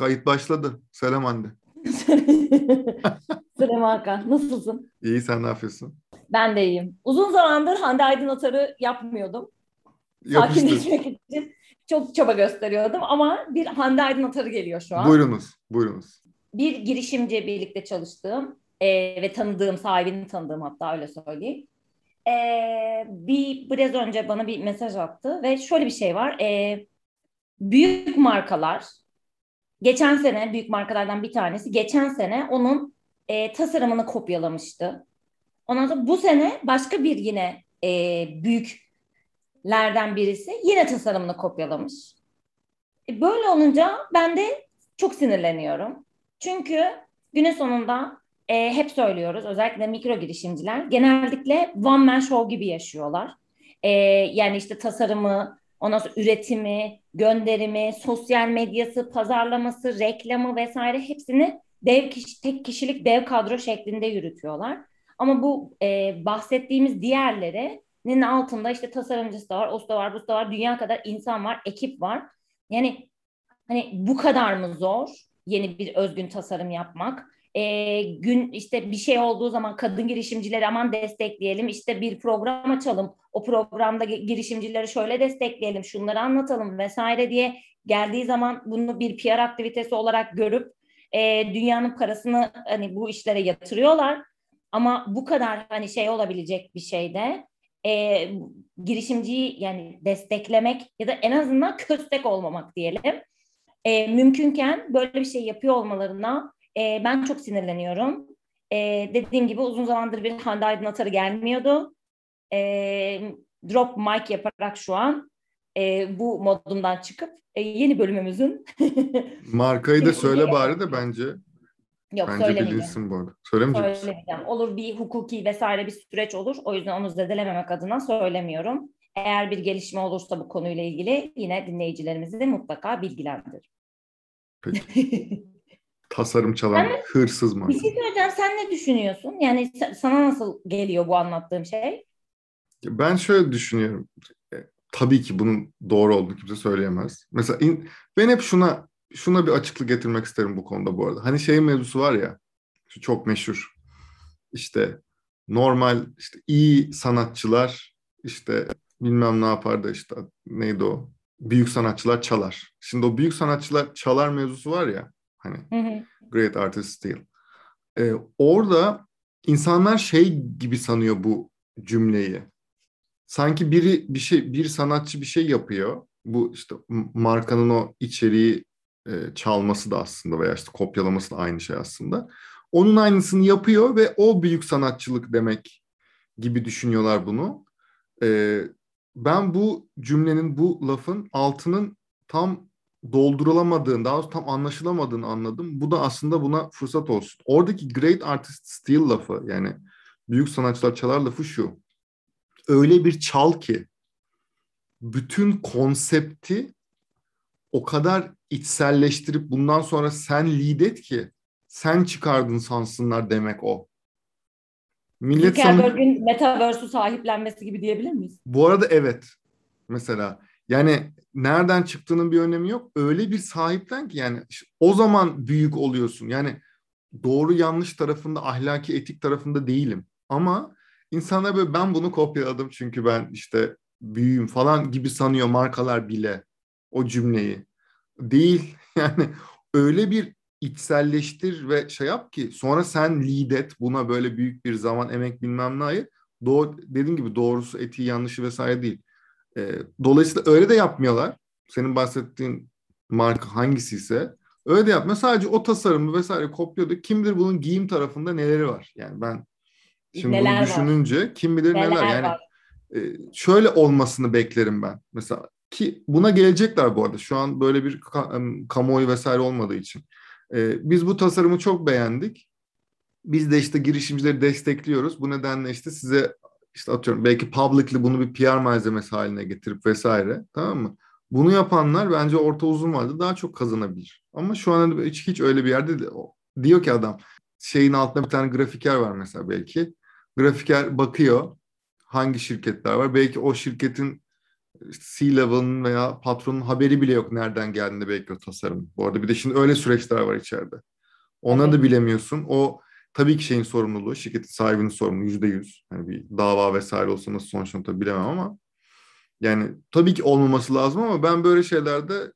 Kayıt başladı. Selam Hande. Selam Hakan. Nasılsın? İyi sen ne yapıyorsun? Ben de iyiyim. Uzun zamandır Hande Aydın Atar'ı yapmıyordum. Yapıştır. Sakinleşmek için çok çaba gösteriyordum ama bir Hande Aydın Atar'ı geliyor şu an. Buyurunuz, buyurunuz. Bir girişimci birlikte çalıştığım e, ve tanıdığım, sahibini tanıdığım hatta öyle söyleyeyim. E, bir biraz önce bana bir mesaj attı ve şöyle bir şey var. E, büyük markalar geçen sene büyük markalardan bir tanesi geçen sene onun e, tasarımını kopyalamıştı. Ondan sonra bu sene başka bir yine e, büyüklerden birisi yine tasarımını kopyalamış. E, böyle olunca ben de çok sinirleniyorum. Çünkü günün sonunda e, hep söylüyoruz özellikle mikro girişimciler genellikle one man show gibi yaşıyorlar. E, yani işte tasarımı, ondan sonra üretimi, gönderimi, sosyal medyası, pazarlaması, reklamı vesaire hepsini dev kişi, tek kişilik dev kadro şeklinde yürütüyorlar. Ama bu e, bahsettiğimiz diğerlerinin altında işte tasarımcısı da var, osu da var, busu da var, dünya kadar insan var, ekip var. Yani hani bu kadar mı zor yeni bir özgün tasarım yapmak? E, gün işte bir şey olduğu zaman kadın girişimcileri aman destekleyelim işte bir program açalım o programda girişimcileri şöyle destekleyelim şunları anlatalım vesaire diye geldiği zaman bunu bir PR aktivitesi olarak görüp e, dünyanın parasını hani bu işlere yatırıyorlar. Ama bu kadar hani şey olabilecek bir şeyde e, girişimciyi yani desteklemek ya da en azından köstek olmamak diyelim e, mümkünken böyle bir şey yapıyor olmalarına e, ben çok sinirleniyorum. E, dediğim gibi uzun zamandır bir Hande Aydın Atarı gelmiyordu. E, drop mic yaparak şu an e, bu modumdan çıkıp e, yeni bölümümüzün Markayı da söyle bari de bence. Yok Bence bilinsin bu arada. Söylemeyecek misin? Söylemeyeceğim. Olur bir hukuki vesaire bir süreç olur. O yüzden onu zedelememek adına söylemiyorum. Eğer bir gelişme olursa bu konuyla ilgili yine dinleyicilerimizi mutlaka bilgilendir. Peki. Tasarım çalan Ben- hırsız mı? Bir şey söyleyeceğim. Sen ne düşünüyorsun? Yani sa- sana nasıl geliyor bu anlattığım şey? Ben şöyle düşünüyorum. E, Tabii ki bunun doğru olduğunu kimse söyleyemez. Mesela in- ben hep şuna şuna bir açıklık getirmek isterim bu konuda bu arada. Hani şey mevzusu var ya, şu çok meşhur. İşte normal işte iyi sanatçılar işte bilmem ne yapar da işte neydi o? Büyük sanatçılar çalar. Şimdi o büyük sanatçılar çalar mevzusu var ya hani. Great Artist Steal. Ee, orada insanlar şey gibi sanıyor bu cümleyi. Sanki biri bir şey, bir sanatçı bir şey yapıyor. Bu işte markanın o içeriği e, çalması da aslında veya işte kopyalaması da aynı şey aslında. Onun aynısını yapıyor ve o büyük sanatçılık demek gibi düşünüyorlar bunu. Ee, ben bu cümlenin, bu lafın altının tam doldurulamadığını, daha doğrusu tam anlaşılamadığını anladım. Bu da aslında buna fırsat olsun. Oradaki great artist steal lafı yani büyük sanatçılar çalar lafı şu. Öyle bir çal ki bütün konsepti o kadar içselleştirip bundan sonra sen lead et ki sen çıkardın sansınlar demek o. Millet Zuckerberg'in Metaverse'ü sahiplenmesi gibi diyebilir miyiz? bu arada evet. Mesela yani nereden çıktığının bir önemi yok. Öyle bir sahiplen ki yani o zaman büyük oluyorsun. Yani doğru yanlış tarafında, ahlaki etik tarafında değilim. Ama insanlar böyle ben bunu kopyaladım çünkü ben işte büyüğüm falan gibi sanıyor markalar bile o cümleyi. Değil. Yani öyle bir içselleştir ve şey yap ki sonra sen lead et buna böyle büyük bir zaman emek bilmem ne ayır. Doğru, dediğim gibi doğrusu etiği yanlışı vesaire değil. Ee, dolayısıyla öyle de yapmıyorlar. Senin bahsettiğin marka hangisi ise öyle de yapmıyor. Sadece o tasarımı vesaire kopyaladı. Kim bilir bunun giyim tarafında neleri var. Yani ben şimdi Neler bunu var? düşününce kim bilir neler, Neler yani var? e, şöyle olmasını beklerim ben. Mesela ki buna gelecekler bu arada. Şu an böyle bir ka- kamuoyu vesaire olmadığı için. E, biz bu tasarımı çok beğendik. Biz de işte girişimcileri destekliyoruz. Bu nedenle işte size işte atıyorum belki publicly bunu bir PR malzemesi haline getirip vesaire tamam mı? Bunu yapanlar bence orta uzun vadede daha çok kazanabilir. Ama şu an hiç, hiç öyle bir yerde diyor ki adam şeyin altında bir tane grafiker var mesela belki. Grafiker bakıyor hangi şirketler var. Belki o şirketin C-level'ın veya patronun haberi bile yok nereden geldiğinde belki o tasarım. Bu arada bir de şimdi öyle süreçler var içeride. Ona da bilemiyorsun. O tabii ki şeyin sorumluluğu, şirketin sahibinin sorumluluğu yüzde yüz. Yani bir dava vesaire olsa nasıl sonuçlanır tabii bilemem ama yani tabii ki olmaması lazım ama ben böyle şeylerde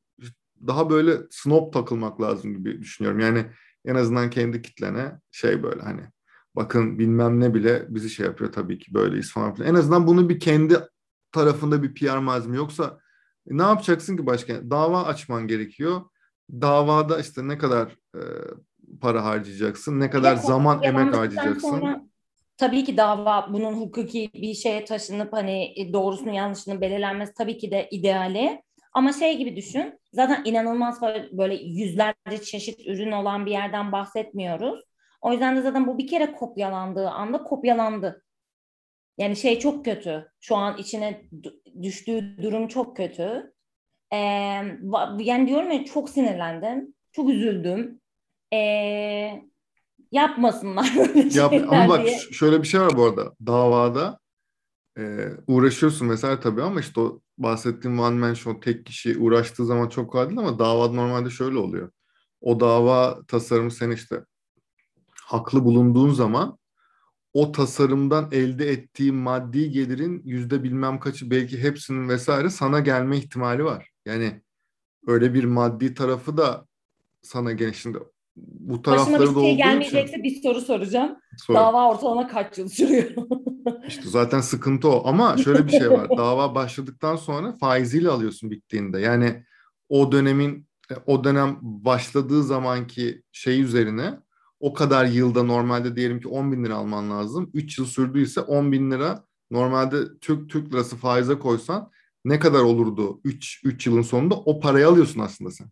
daha böyle snob takılmak lazım gibi düşünüyorum. Yani en azından kendi kitlene şey böyle hani bakın bilmem ne bile bizi şey yapıyor tabii ki böyleyiz falan filan. En azından bunu bir kendi tarafında bir PR malzeme yoksa ne yapacaksın ki başka? Dava açman gerekiyor. Davada işte ne kadar e, para harcayacaksın, ne kadar zaman emek harcayacaksın. Sonra, tabii ki dava bunun hukuki bir şeye taşınıp hani e, doğrusunu yanlışını belirlenmesi tabii ki de ideali. Ama şey gibi düşün, zaten inanılmaz böyle yüzlerce çeşit ürün olan bir yerden bahsetmiyoruz. O yüzden de zaten bu bir kere kopyalandığı anda kopyalandı. Yani şey çok kötü. Şu an içine düştüğü durum çok kötü. Ee, yani diyorum ya çok sinirlendim. Çok üzüldüm. Ee, yapmasınlar böyle Yap, Ama bak diye. şöyle bir şey var bu arada. Davada e, uğraşıyorsun mesela tabii ama işte o bahsettiğim one man show tek kişi uğraştığı zaman çok kolay değil ama davada normalde şöyle oluyor. O dava tasarımı sen işte haklı bulunduğun zaman o tasarımdan elde ettiği maddi gelirin yüzde bilmem kaçı belki hepsinin vesaire sana gelme ihtimali var. Yani öyle bir maddi tarafı da sana gel şimdi bu tarafları Başıma bir şey gelmeyecekse için, bir soru soracağım. Sor. Dava ortalama kaç yıl sürüyor? İşte zaten sıkıntı o. Ama şöyle bir şey var. Dava başladıktan sonra faiziyle alıyorsun bittiğinde. Yani o dönemin o dönem başladığı zamanki şey üzerine o kadar yılda normalde diyelim ki 10 bin lira alman lazım. 3 yıl sürdüyse 10 bin lira normalde Türk Türk lirası faize koysan ne kadar olurdu 3 3 yılın sonunda o parayı alıyorsun aslında sen.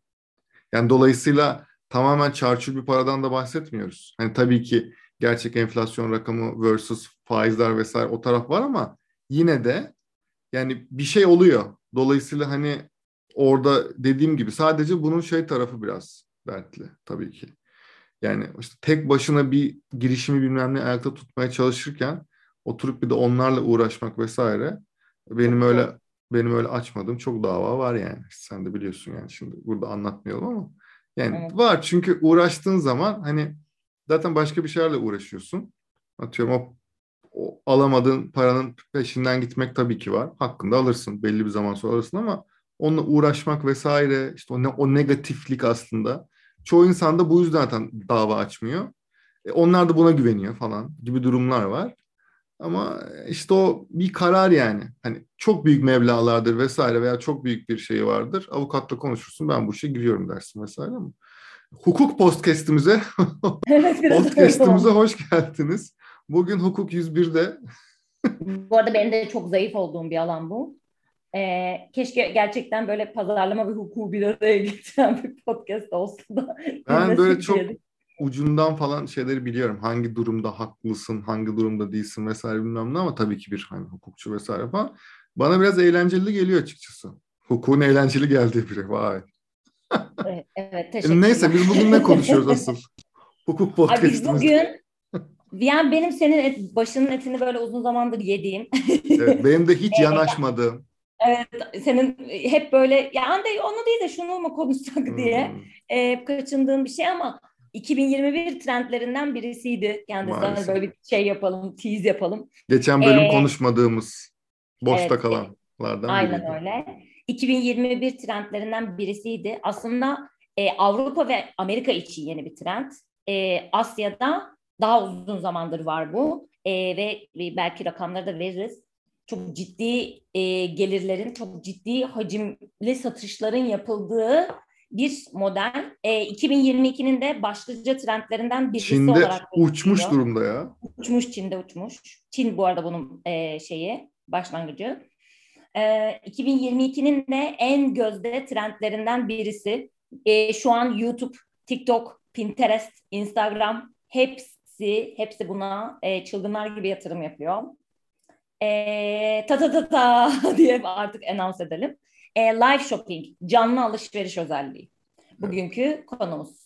Yani dolayısıyla tamamen çarçur bir paradan da bahsetmiyoruz. Hani tabii ki gerçek enflasyon rakamı versus faizler vesaire o taraf var ama yine de yani bir şey oluyor. Dolayısıyla hani orada dediğim gibi sadece bunun şey tarafı biraz dertli tabii ki. Yani işte tek başına bir girişimi bilmem ne ayakta tutmaya çalışırken oturup bir de onlarla uğraşmak vesaire benim öyle benim öyle açmadığım çok dava var yani. Sen de biliyorsun yani şimdi burada anlatmayalım ama yani evet. var çünkü uğraştığın zaman hani zaten başka bir şeylerle uğraşıyorsun. Atıyorum o, o alamadığın paranın peşinden gitmek tabii ki var. Hakkında alırsın. Belli bir zaman sonra alırsın ama onunla uğraşmak vesaire işte o, ne, o negatiflik aslında Çoğu insan da bu yüzden zaten dava açmıyor. E, onlar da buna güveniyor falan gibi durumlar var. Ama işte o bir karar yani. Hani çok büyük meblalardır vesaire veya çok büyük bir şey vardır. Avukatla konuşursun ben bu işe giriyorum dersin vesaire ama. Hukuk podcast'imize podcast'imize hoş geldiniz. Bugün Hukuk 101'de. bu arada benim de çok zayıf olduğum bir alan bu. E, keşke gerçekten böyle pazarlama ve hukuku bir araya getiren bir podcast olsa da. Ben böyle çok ucundan falan şeyleri biliyorum. Hangi durumda haklısın, hangi durumda değilsin vesaire bilmem ne ama tabii ki bir hani hukukçu vesaire falan. Bana biraz eğlenceli geliyor açıkçası. Hukukun eğlenceli geldiği biri. Vay. evet, evet teşekkürler. Neyse biz bugün ne konuşuyoruz asıl? Hukuk podcastimizde. Biz bugün yani benim senin et, başının etini böyle uzun zamandır yediğim. evet, benim de hiç yanaşmadığım. Evet, senin hep böyle ya ande onu değil de şunu mu konuşsak diye hmm. e, kaçındığın bir şey ama 2021 trendlerinden birisiydi. Kendisinden böyle bir şey yapalım, tease yapalım. Geçen bölüm ee, konuşmadığımız, boşta evet, kalanlardan Aynen biriydi. öyle. 2021 trendlerinden birisiydi. Aslında e, Avrupa ve Amerika için yeni bir trend. E, Asya'da daha uzun zamandır var bu. E, ve, ve belki rakamları da veririz çok ciddi e, gelirlerin, çok ciddi hacimli satışların yapıldığı bir model. E, 2022'nin de başlıca trendlerinden birisi Çin'de olarak uçmuş durumda ya. Uçmuş Çin'de uçmuş. Çin bu arada bunun e, şeyi başlangıcı. E, 2022'nin de en gözde trendlerinden birisi. E, şu an YouTube, TikTok, Pinterest, Instagram hepsi hepsi buna e, çılgınlar gibi yatırım yapıyor e, ta ta ta ta diye artık anons edelim. E, live shopping, canlı alışveriş özelliği. Bugünkü evet. konumuz.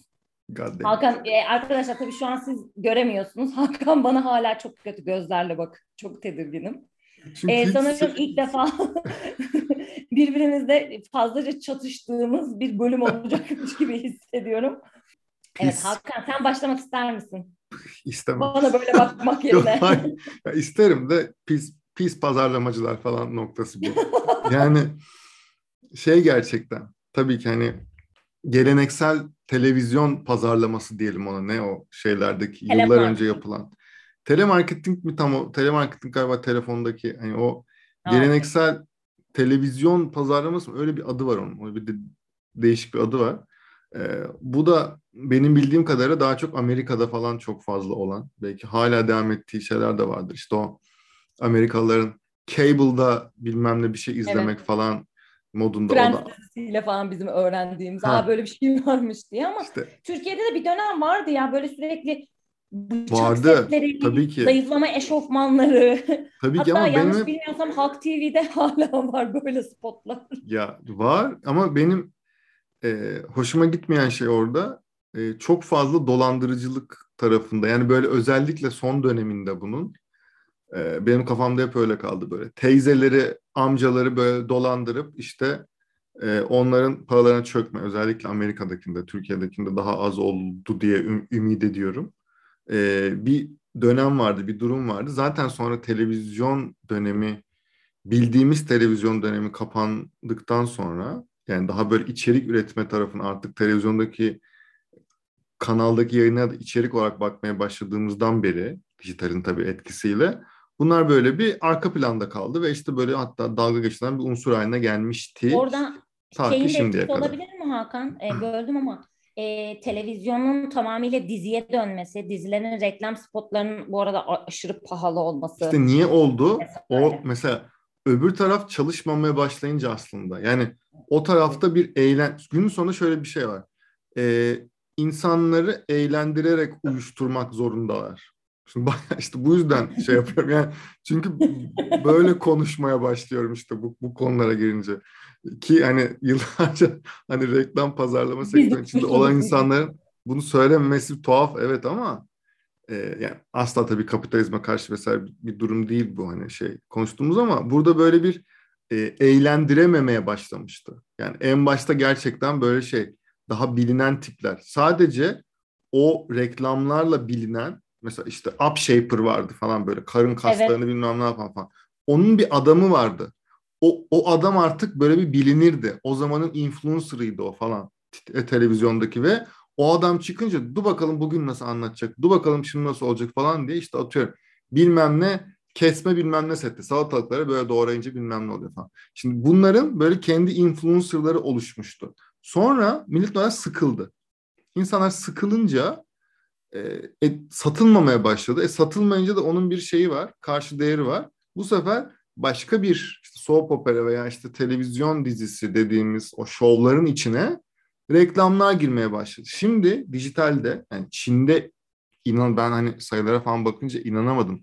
Hakan, e, arkadaşlar tabii şu an siz göremiyorsunuz. Hakan bana hala çok kötü gözlerle bak. Çok tedirginim. Çünkü e, sanırım ilk defa birbirimizle fazlaca çatıştığımız bir bölüm olacakmış gibi hissediyorum. Evet Pis. Hakan sen başlamak ister misin? İstemem. Bana böyle bakmak Yok, yerine. hayır. Ya isterim de pis pis pazarlamacılar falan noktası bu. Yani şey gerçekten tabii ki hani geleneksel televizyon pazarlaması diyelim ona ne o şeylerdeki yıllar önce yapılan. Telemarketing mi tam o? Telemarketing galiba telefondaki hani o geleneksel televizyon pazarlaması mı? Öyle bir adı var onun. Öyle bir de, değişik bir adı var. Ee, bu da benim bildiğim kadarıyla daha çok Amerika'da falan çok fazla olan. Belki hala devam ettiği şeyler de vardır. İşte o Amerikalıların cable'da bilmem ne bir şey izlemek Evet. falan modunda. Friends dizisiyle falan bizim öğrendiğimiz. Ha. Aa böyle bir şey varmış diye ama İşte Türkiye'de de bir dönem vardı ya böyle sürekli bıçak Vardı, setleri, tabii ki. zayıflama eşofmanları. tabii ki Hatta ama yanlış benim bilmiyorsam Halk TV'de hala var böyle spotlar. Ya var ama benim e, hoşuma gitmeyen şey orada e, çok fazla dolandırıcılık tarafında. Yani böyle özellikle son döneminde bunun e, benim kafamda hep öyle kaldı böyle. Teyzeleri, amcaları böyle dolandırıp işte e, onların paralarına çökme. Özellikle Amerika'dakinde, Türkiye'dekinde daha az oldu diye üm- ümit ediyorum. E, bir dönem vardı, bir durum vardı. Zaten sonra televizyon dönemi bildiğimiz televizyon dönemi kapandıktan sonra yani daha böyle içerik üretme tarafına artık televizyondaki kanaldaki yayına içerik olarak bakmaya başladığımızdan beri dijitalin tabii etkisiyle bunlar böyle bir arka planda kaldı ve işte böyle hatta dalga geçilen bir unsur haline gelmişti. Orada Ta şeyin şimdiye kadar. olabilir mi Hakan? E, böldüm ama e, televizyonun tamamıyla diziye dönmesi, dizilerin reklam spotlarının bu arada aşırı pahalı olması. İşte niye oldu? O mesela öbür taraf çalışmamaya başlayınca aslında. Yani o tarafta bir eğlen... Günün sonunda şöyle bir şey var. Ee, insanları eğlendirerek uyuşturmak zorundalar. Şimdi işte bu yüzden şey yapıyorum. Yani çünkü böyle konuşmaya başlıyorum işte bu, bu konulara girince. Ki hani yıllarca hani reklam pazarlama Biz de sektörü içinde olan insanların bunu söylememesi tuhaf evet ama e, yani asla tabii kapitalizme karşı vesaire bir, bir durum değil bu hani şey konuştuğumuz ama burada böyle bir e, eğlendirememeye başlamıştı. Yani en başta gerçekten böyle şey daha bilinen tipler. Sadece o reklamlarla bilinen mesela işte Up Shaper vardı falan böyle karın kaslarını bilmem ne yapan falan. Onun bir adamı vardı. O, o adam artık böyle bir bilinirdi. O zamanın influencer'ıydı o falan t- televizyondaki ve o adam çıkınca dur bakalım bugün nasıl anlatacak, dur bakalım şimdi nasıl olacak falan diye işte atıyorum bilmem ne kesme bilmem ne setti. Salatalıkları böyle doğrayınca bilmem ne oluyor falan. Şimdi bunların böyle kendi influencerları oluşmuştu. Sonra millet sıkıldı. İnsanlar sıkılınca e, e, satılmamaya başladı. E, satılmayınca da onun bir şeyi var, karşı değeri var. Bu sefer başka bir işte soap opera veya işte televizyon dizisi dediğimiz o şovların içine reklamlar girmeye başladı. Şimdi dijitalde yani Çin'de inan ben hani sayılara falan bakınca inanamadım.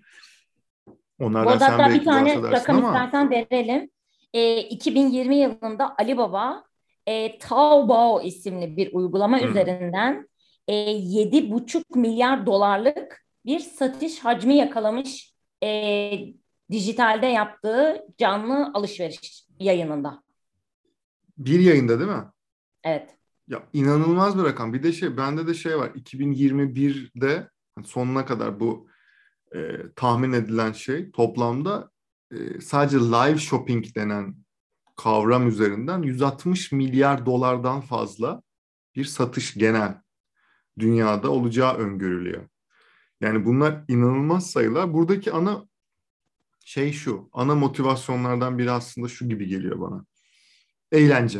Onlardan sen bir tane rakam ama istersen verelim. E, 2020 yılında Alibaba e, Taobao isimli bir uygulama Hı. üzerinden e, 7,5 milyar dolarlık bir satış hacmi yakalamış e, dijitalde yaptığı canlı alışveriş yayınında. bir yayında değil mi? Evet. Ya inanılmaz bir rakam. Bir de şey bende de şey var. 2021'de sonuna kadar bu e, tahmin edilen şey toplamda e, sadece live shopping denen kavram üzerinden 160 milyar dolardan fazla bir satış genel dünyada olacağı öngörülüyor. Yani bunlar inanılmaz sayılar. Buradaki ana şey şu, ana motivasyonlardan biri aslında şu gibi geliyor bana. Eğlence.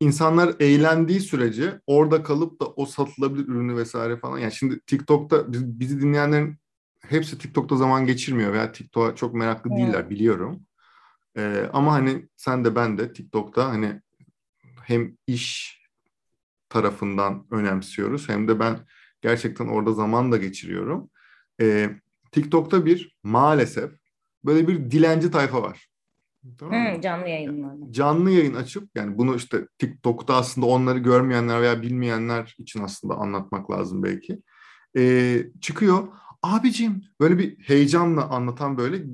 İnsanlar eğlendiği sürece orada kalıp da o satılabilir ürünü vesaire falan. Yani şimdi TikTok'ta biz- bizi dinleyenlerin hepsi TikTok'ta zaman geçirmiyor veya TikTok'a çok meraklı Evet. değiller biliyorum. Ee, ama hani sen de ben de TikTok'ta hani hem iş tarafından önemsiyoruz hem de ben gerçekten orada zaman da geçiriyorum. Ee, TikTok'ta bir maalesef böyle bir dilenci tayfa var. Tamam mı? Hı, canlı yayınlarda. canlı yayın açıp yani bunu işte TikTok'ta aslında onları görmeyenler veya bilmeyenler için aslında anlatmak lazım belki. Ee, çıkıyor. Abicim böyle bir heyecanla anlatan böyle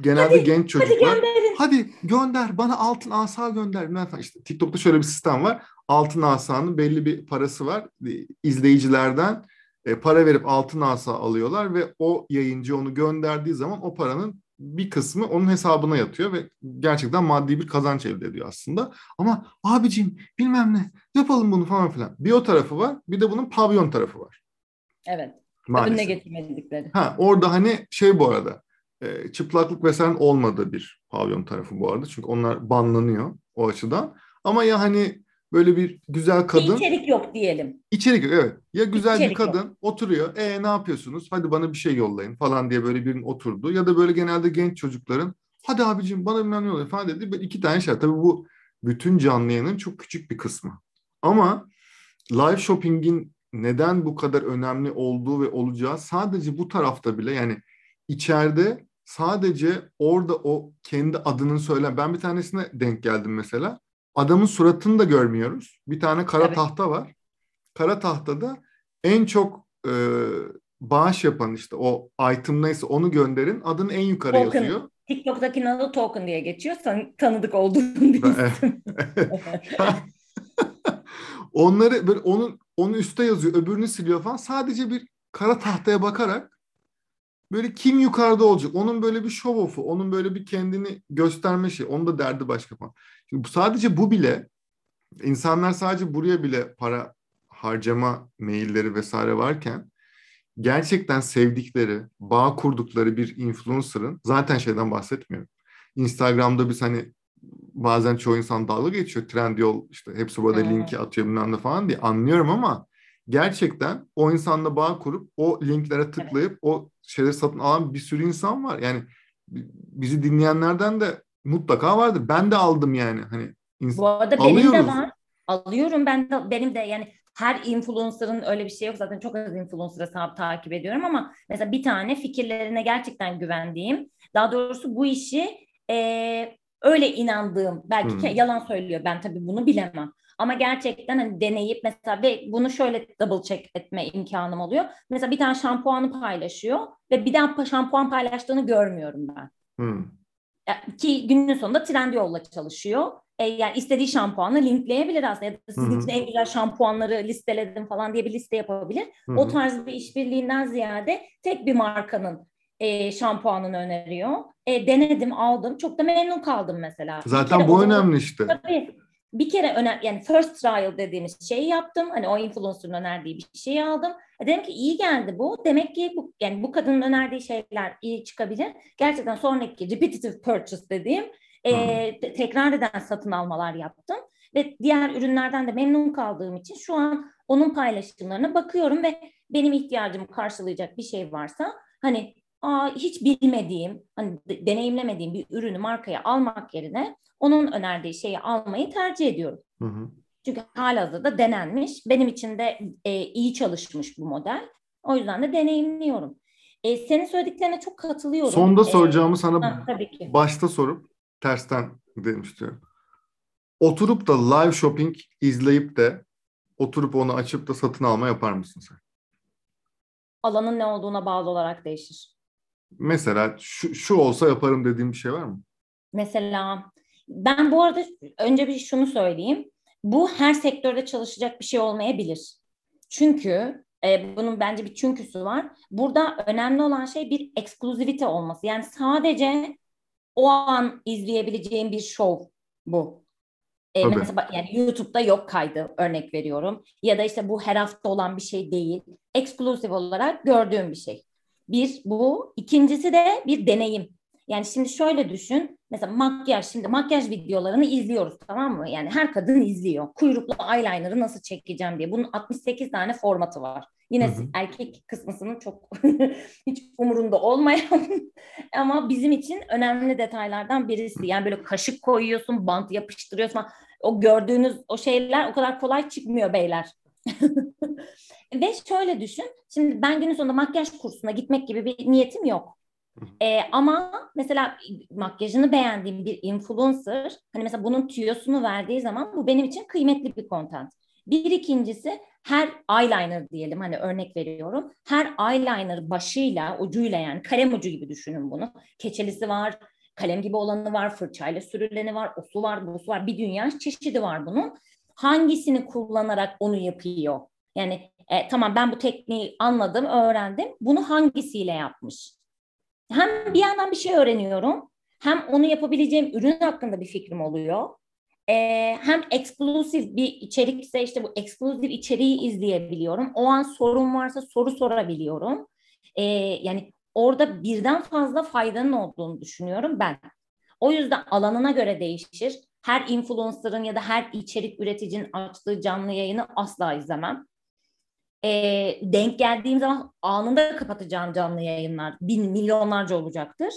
genelde genç Hadi çocuklar. Hadi gönder bana altın asa gönder. İşte TikTok'ta şöyle bir sistem var. Altın asanın belli bir parası var. İzleyicilerden e, para verip altın asa alıyorlar ve o yayıncı onu gönderdiği zaman o paranın bir kısmı onun hesabına yatıyor ve gerçekten maddi bir kazanç elde ediyor aslında. Ama abicim bilmem ne yapalım bunu falan filan. Bir o tarafı var bir de bunun pavyon tarafı var. Evet. Maalesef. Önüne getirmedikleri. Ha, orada hani şey bu arada e, çıplaklık vesaire olmadığı bir pavyon tarafı bu arada. Çünkü onlar banlanıyor o açıdan. Ama ya hani böyle bir güzel kadın. İçerik yok diyelim. İçerik yok evet. Ya güzel İçerik bir kadın yok. oturuyor. E ne yapıyorsunuz? Hadi bana bir şey yollayın falan diye böyle birinin oturdu. Ya da böyle genelde genç çocukların hadi abicim bana bir yollayın falan dedi. Böyle iki tane şey. Tabii bu bütün canlı yayının çok küçük bir kısmı. Ama live shopping'in neden bu kadar önemli olduğu ve olacağı sadece bu tarafta bile yani içeride sadece orada o kendi adının söylen. Ben bir tanesine denk geldim mesela. Adamın suratını da görmüyoruz. Bir tane kara evet. tahta var. Kara tahtada en çok e, bağış yapan işte o item neyse onu gönderin. Adın en yukarı token. yazıyor. TikTok'takinin adı token diye geçiyor. Tan tanıdık olduğum bir isim. Onları böyle onun onu üstte yazıyor, öbürünü siliyor falan. Sadece bir kara tahtaya bakarak böyle kim yukarıda olacak? Onun böyle bir show off'u, onun böyle bir kendini gösterme şey. Onun da derdi başka falan. Şimdi sadece bu bile insanlar sadece buraya bile para harcama mailleri vesaire varken gerçekten sevdikleri, bağ kurdukları bir influencer'ın zaten şeyden bahsetmiyorum. Instagram'da biz hani bazen çoğu insan dalga geçiyor. Trendyol işte hepsi burada hmm. linki atıyor bilmem ne falan diye anlıyorum ama gerçekten o insanla bağ kurup o linklere tıklayıp evet. o şeyleri satın alan bir sürü insan var. Yani bizi dinleyenlerden de mutlaka vardır. Ben de aldım yani. Hani Bu arada alıyoruz. benim de var. Alıyorum ben de benim de yani her influencer'ın öyle bir şey yok zaten çok az influencer hesabı takip ediyorum ama mesela bir tane fikirlerine gerçekten güvendiğim daha doğrusu bu işi e, öyle inandığım belki hmm. yalan söylüyor ben tabii bunu bilemem ama gerçekten hani deneyip mesela ve bunu şöyle double check etme imkanım oluyor. Mesela bir tane şampuanı paylaşıyor ve bir daha şampuan paylaştığını görmüyorum ben. Hmm. Ki günün sonunda Trendyol'la çalışıyor. E, yani istediği şampuanı linkleyebilir aslında. Ya da sizin Hı-hı. için en güzel şampuanları listeledim falan diye bir liste yapabilir. Hı-hı. O tarz bir işbirliğinden ziyade tek bir markanın e, şampuanını öneriyor. E, denedim, aldım. Çok da memnun kaldım mesela. Zaten bu önemli işte. Tabii bir kere öner yani first trial dediğimiz şeyi yaptım. Hani o influencer'ın önerdiği bir şeyi aldım. E dedim ki iyi geldi bu. Demek ki bu yani bu kadının önerdiği şeyler iyi çıkabilir. Gerçekten sonraki repetitive purchase dediğim e, tekrar eden satın almalar yaptım. Ve diğer ürünlerden de memnun kaldığım için şu an onun paylaşımlarına bakıyorum ve benim ihtiyacımı karşılayacak bir şey varsa hani aa, hiç bilmediğim, hani deneyimlemediğim bir ürünü markaya almak yerine onun önerdiği şeyi almayı tercih ediyorum. Hı hı. Çünkü halihazırda denenmiş. Benim için de e, iyi çalışmış bu model. O yüzden de deneyimliyorum. E, senin söylediklerine çok katılıyorum. Sonda e, soracağımı e, sana ha, tabii ki. başta sorup tersten dedim istiyorum. Oturup da live shopping izleyip de oturup onu açıp da satın alma yapar mısın sen? Alanın ne olduğuna bağlı olarak değişir. Mesela şu, şu olsa yaparım dediğim bir şey var mı? Mesela ben bu arada önce bir şunu söyleyeyim. Bu her sektörde çalışacak bir şey olmayabilir. Çünkü e, bunun bence bir çünküsü var. Burada önemli olan şey bir ekskluzivite olması. Yani sadece o an izleyebileceğim bir show bu. E, mesela yani YouTube'da yok kaydı örnek veriyorum. Ya da işte bu her hafta olan bir şey değil. Eksklusif olarak gördüğüm bir şey. Bir bu. İkincisi de bir deneyim. Yani şimdi şöyle düşün. Mesela makyaj, şimdi makyaj videolarını izliyoruz tamam mı? Yani her kadın izliyor. Kuyruklu eyeliner'ı nasıl çekeceğim diye. Bunun 68 tane formatı var. Yine hı hı. erkek kısmısının çok hiç umurunda olmayan ama bizim için önemli detaylardan birisi. Yani böyle kaşık koyuyorsun, bant yapıştırıyorsun. O gördüğünüz o şeyler o kadar kolay çıkmıyor beyler. Ve şöyle düşün. Şimdi ben günün sonunda makyaj kursuna gitmek gibi bir niyetim yok. Ee, ama mesela makyajını beğendiğim bir influencer hani mesela bunun tüyosunu verdiği zaman bu benim için kıymetli bir content. Bir ikincisi her eyeliner diyelim hani örnek veriyorum. Her eyeliner başıyla ucuyla yani kalem ucu gibi düşünün bunu. Keçelisi var, kalem gibi olanı var, fırçayla sürüleni var, o su var, bu su var. Bir dünya çeşidi var bunun. Hangisini kullanarak onu yapıyor? Yani e, tamam ben bu tekniği anladım, öğrendim. Bunu hangisiyle yapmış? Hem bir yandan bir şey öğreniyorum, hem onu yapabileceğim ürün hakkında bir fikrim oluyor. Ee, hem eksklusif bir içerikse işte bu eksklusif içeriği izleyebiliyorum. O an sorun varsa soru sorabiliyorum. Ee, yani orada birden fazla faydanın olduğunu düşünüyorum ben. O yüzden alanına göre değişir. Her influencer'ın ya da her içerik üreticinin açtığı canlı yayını asla izlemem. E, denk geldiğim zaman anında kapatacağım canlı yayınlar bin milyonlarca olacaktır.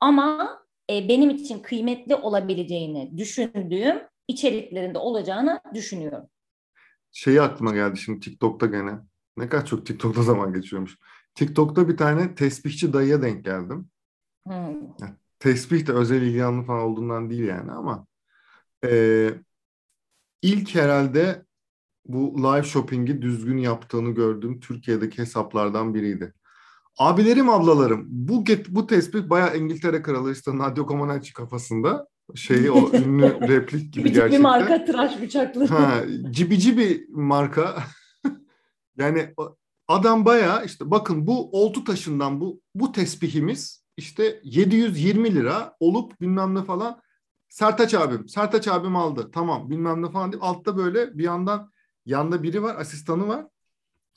Ama e, benim için kıymetli olabileceğini düşündüğüm içeriklerinde olacağını düşünüyorum. Şeyi aklıma geldi şimdi TikTok'ta gene. Ne kadar çok TikTok'ta zaman geçiyormuş. TikTok'ta bir tane tesbihçi dayıya denk geldim. Hmm. Tesbih de özel ilgi alanı falan olduğundan değil yani ama e, ilk herhalde bu live shopping'i düzgün yaptığını gördüğüm Türkiye'deki hesaplardan biriydi. Abilerim, ablalarım bu get, bu tespit bayağı İngiltere Kralı işte Nadia Comaneci kafasında şeyi o ünlü replik gibi gerçekten. bir marka tıraş bıçaklı. Ha, cibici bir marka. yani adam bayağı işte bakın bu oltu taşından bu bu tespihimiz işte 720 lira olup bilmem ne falan. Sertaç abim, Sertaç abim aldı. Tamam bilmem ne falan deyip altta böyle bir yandan Yanında biri var, asistanı var.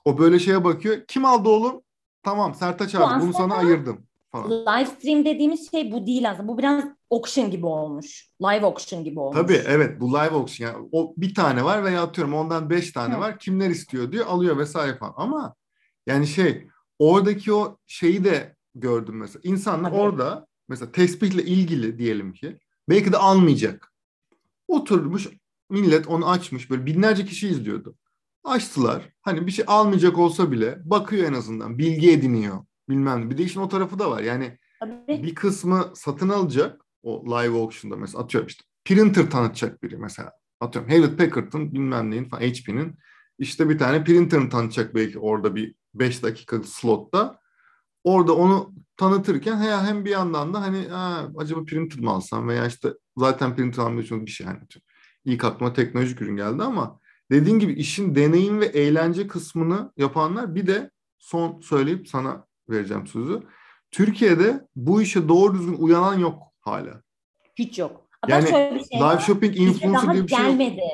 O böyle şeye bakıyor. Kim aldı oğlum? Tamam Sertaç abi bunu sana ayırdım falan. Live stream dediğimiz şey bu değil aslında. Bu biraz auction gibi olmuş. Live auction gibi olmuş. Tabii evet bu live auction. Yani o bir tane var veya atıyorum ondan beş tane Hı. var. Kimler istiyor diyor alıyor vesaire falan. Ama yani şey oradaki o şeyi de gördüm mesela. İnsanlar Tabii. orada mesela tespihle ilgili diyelim ki belki de almayacak. Oturmuş millet onu açmış böyle binlerce kişi izliyordu. Açtılar. Hani bir şey almayacak olsa bile bakıyor en azından. Bilgi ediniyor. Bilmem. Bir de işin o tarafı da var. Yani Tabii. bir kısmı satın alacak o live auction'da mesela atıyorum işte printer tanıtacak biri mesela. Atıyorum Hewlett Packard'ın bilmem neyin falan HP'nin işte bir tane printer'ını tanıtacak belki orada bir 5 dakika slotta. Orada onu tanıtırken hem bir yandan da hani acaba printer mı alsam veya işte zaten printer almayı bir şey hani ilk aklıma teknolojik ürün geldi ama dediğin gibi işin deneyim ve eğlence kısmını yapanlar bir de son söyleyip sana vereceğim sözü. Türkiye'de bu işe doğru düzgün uyanan yok hala. Hiç yok. Yani şöyle bir şey live var. shopping influencer gibi bir şey gelmedi. yok.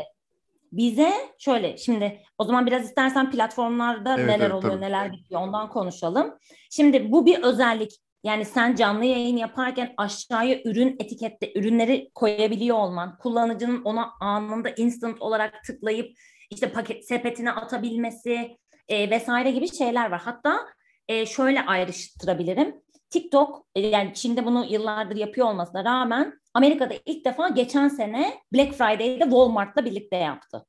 Bize şöyle şimdi o zaman biraz istersen platformlarda evet, neler evet, oluyor tabii. neler bitiyor ondan konuşalım. Şimdi bu bir özellik yani sen canlı yayın yaparken aşağıya ürün etikette ürünleri koyabiliyor olman, kullanıcının ona anında instant olarak tıklayıp işte paket sepetine atabilmesi e, vesaire gibi şeyler var. Hatta e, şöyle ayrıştırabilirim. TikTok e, yani Çin'de bunu yıllardır yapıyor olmasına rağmen Amerika'da ilk defa geçen sene Black Friday'de Walmart'la birlikte yaptı.